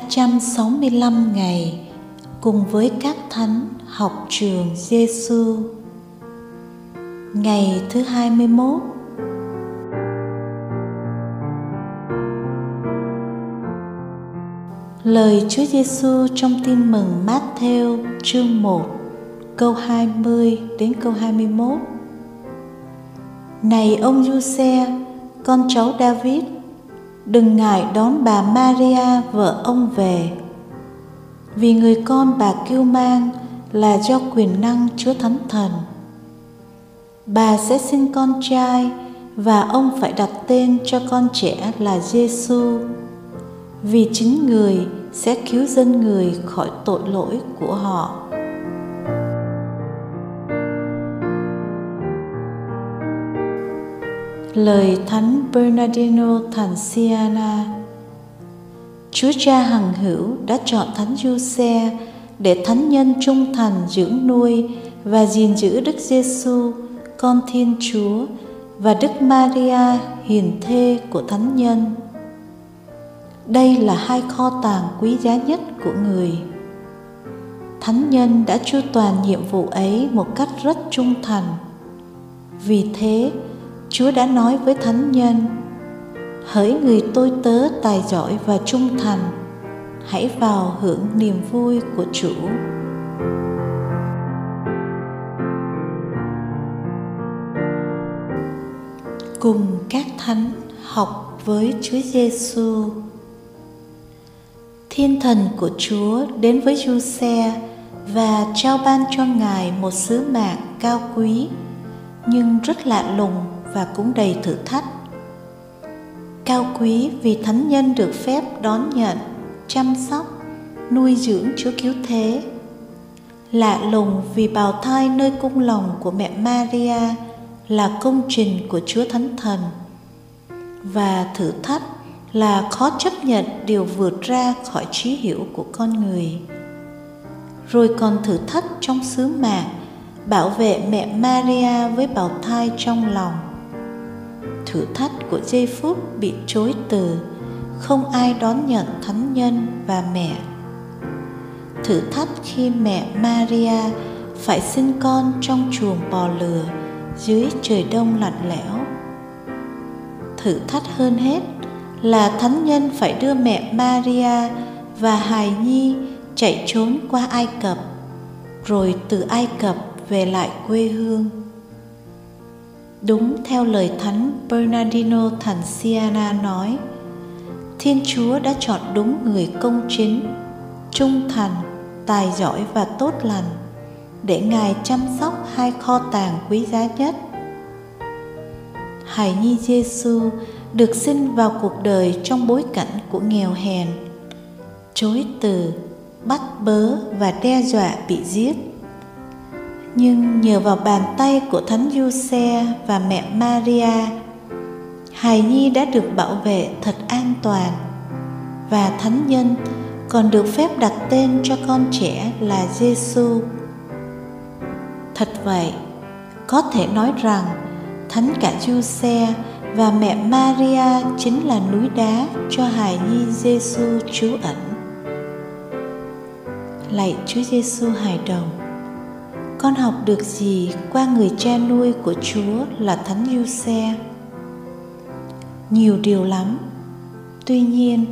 365 ngày cùng với các thánh học trường Giêsu. Ngày thứ 21 Lời Chúa Giêsu trong Tin mừng Matthew chương 1 câu 20 đến câu 21 Này ông Giuse, con cháu David, đừng ngại đón bà Maria vợ ông về vì người con bà kêu mang là do quyền năng Chúa Thánh Thần. Bà sẽ sinh con trai và ông phải đặt tên cho con trẻ là Giêsu, vì chính người sẽ cứu dân người khỏi tội lỗi của họ. Lời Thánh Bernardino Thành Siena Chúa Cha hằng hữu đã chọn Thánh Giuse để thánh nhân trung thành dưỡng nuôi và gìn giữ Đức Giêsu, con Thiên Chúa và Đức Maria hiền thê của thánh nhân. Đây là hai kho tàng quý giá nhất của người. Thánh nhân đã chu toàn nhiệm vụ ấy một cách rất trung thành. Vì thế, Chúa đã nói với thánh nhân: Hỡi người tôi tớ tài giỏi và trung thành, hãy vào hưởng niềm vui của Chủ. Cùng các thánh học với Chúa Giêsu. Thiên thần của Chúa đến với Giuse và trao ban cho ngài một sứ mạng cao quý nhưng rất lạ lùng và cũng đầy thử thách. Cao quý vì thánh nhân được phép đón nhận, chăm sóc, nuôi dưỡng chúa cứu thế. Lạ lùng vì bào thai nơi cung lòng của mẹ maria là công trình của chúa thánh thần. Và thử thách là khó chấp nhận điều vượt ra khỏi trí hiểu của con người. Rồi còn thử thách trong sứ mạng bảo vệ mẹ maria với bào thai trong lòng thử thách của giây phút bị chối từ, không ai đón nhận thánh nhân và mẹ. Thử thách khi mẹ maria phải sinh con trong chuồng bò lừa dưới trời đông lạnh lẽo. Thử thách hơn hết là thánh nhân phải đưa mẹ maria và hài nhi chạy trốn qua ai cập, rồi từ ai cập về lại quê hương. Đúng theo lời Thánh Bernardino Thành Siena nói, Thiên Chúa đã chọn đúng người công chính, trung thành, tài giỏi và tốt lành để Ngài chăm sóc hai kho tàng quý giá nhất. Hài nhi Giêsu được sinh vào cuộc đời trong bối cảnh của nghèo hèn, chối từ, bắt bớ và đe dọa bị giết nhưng nhờ vào bàn tay của thánh Giuse và mẹ Maria, hài nhi đã được bảo vệ thật an toàn và thánh nhân còn được phép đặt tên cho con trẻ là Giêsu. Thật vậy, có thể nói rằng thánh cả Giuse và mẹ Maria chính là núi đá cho hài nhi Giêsu trú ẩn. Lạy Chúa Giêsu hài đồng, con học được gì qua người cha nuôi của Chúa là Thánh Giuse? Nhiều điều lắm. Tuy nhiên,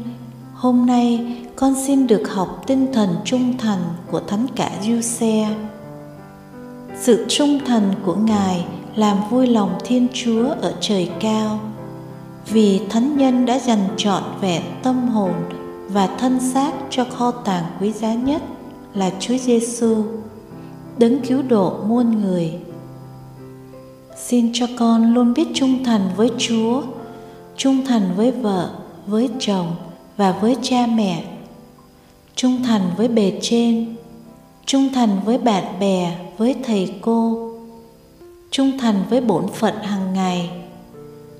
hôm nay con xin được học tinh thần trung thành của Thánh cả Giuse. Sự trung thành của Ngài làm vui lòng Thiên Chúa ở trời cao, vì Thánh Nhân đã dành trọn vẹn tâm hồn và thân xác cho kho tàng quý giá nhất là Chúa Giêsu đấng cứu độ muôn người. Xin cho con luôn biết trung thành với chúa, trung thành với vợ, với chồng và với cha mẹ. Trung thành với bề trên, trung thành với bạn bè, với thầy cô. Trung thành với bổn phận hàng ngày,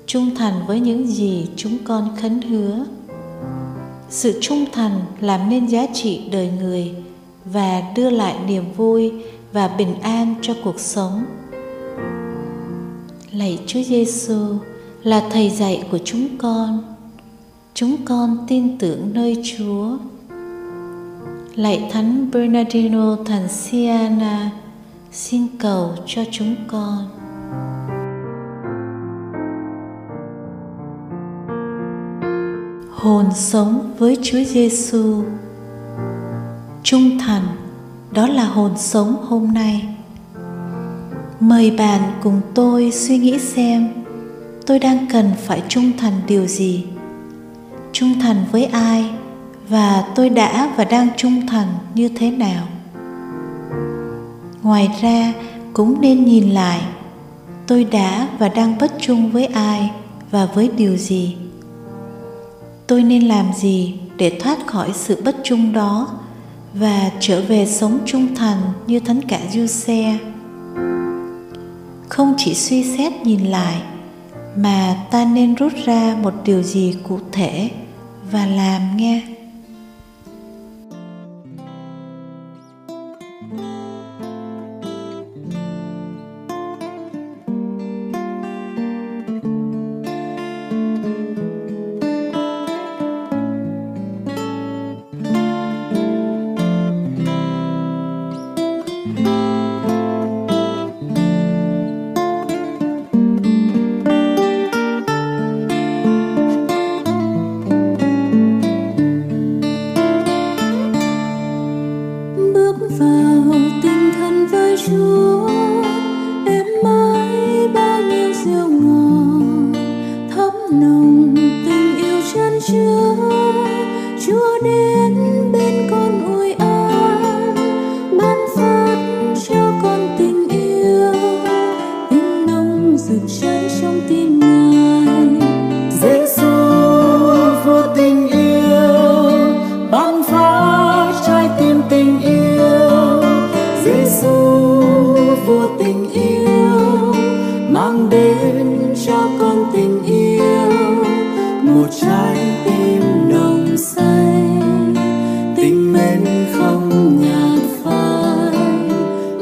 trung thành với những gì chúng con khấn hứa. Sự trung thành làm nên giá trị đời người và đưa lại niềm vui và bình an cho cuộc sống. Lạy Chúa Giêsu là thầy dạy của chúng con. Chúng con tin tưởng nơi Chúa. Lạy Thánh Bernardino thành Siena, xin cầu cho chúng con. Hồn sống với Chúa Giêsu. Trung thành, đó là hồn sống hôm nay. Mời bạn cùng tôi suy nghĩ xem, tôi đang cần phải trung thành điều gì? Trung thành với ai và tôi đã và đang trung thành như thế nào? Ngoài ra, cũng nên nhìn lại, tôi đã và đang bất trung với ai và với điều gì? Tôi nên làm gì để thoát khỏi sự bất trung đó và trở về sống trung thành như thánh cả du xe không chỉ suy xét nhìn lại, mà ta nên rút ra một điều gì cụ thể và làm nghe.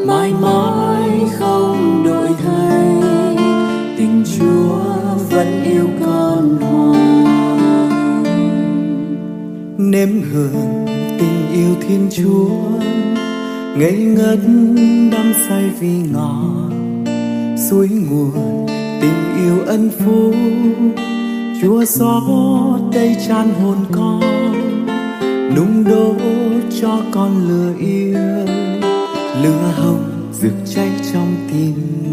Mai mãi không đổi thay. Tình chúa vẫn yêu con hoa nếm hưởng tình yêu thiên chúa, ngây ngất đắm say vì ngọt suối nguồn tình yêu ân phú, chúa xót đây chan hồn con, nung đốt cho con lửa yêu lửa hồng rực cháy trong tim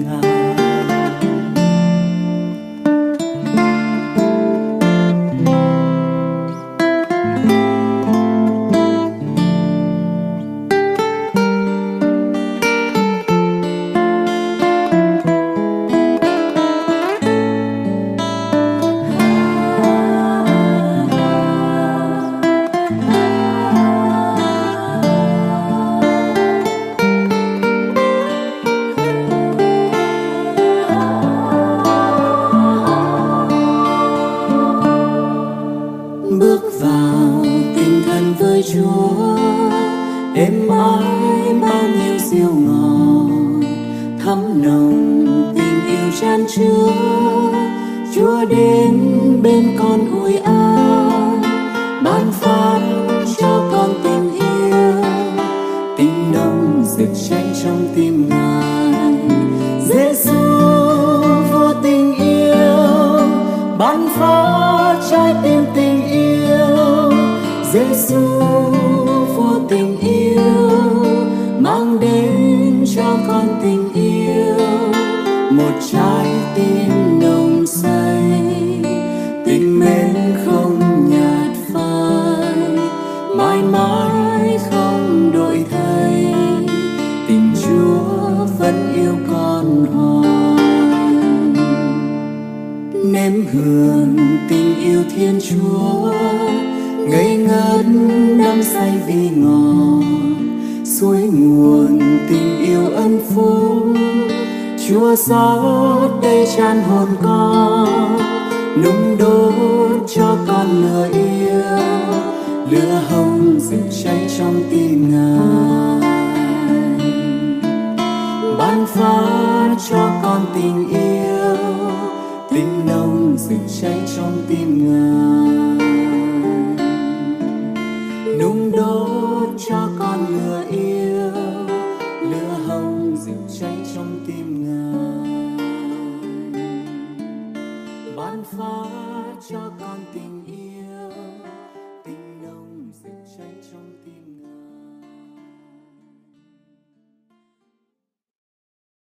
chúa đến bên con ủi an, ban phát cho con tình yêu. Tình nồng rực cháy trong tim ngài. Giêsu vô tình yêu, ban phát trái tim tình yêu. Giêsu vô tình yêu, mang đến cho con tình yêu. Một trái tim say, tình mến không nhạt phai, mãi mãi không đổi thay. Tình chúa vẫn yêu con hoài. Nếm hương tình yêu thiên chúa, ngây ngất đắm say vì ngọt. Suối nguồn tình yêu ân phú chúa xót đây chan hồn con, nung đốt cho con lửa yêu, lửa hồng rực cháy trong tim ngài. Ban phát cho con tình yêu, tình nồng rực cháy trong tim ngài.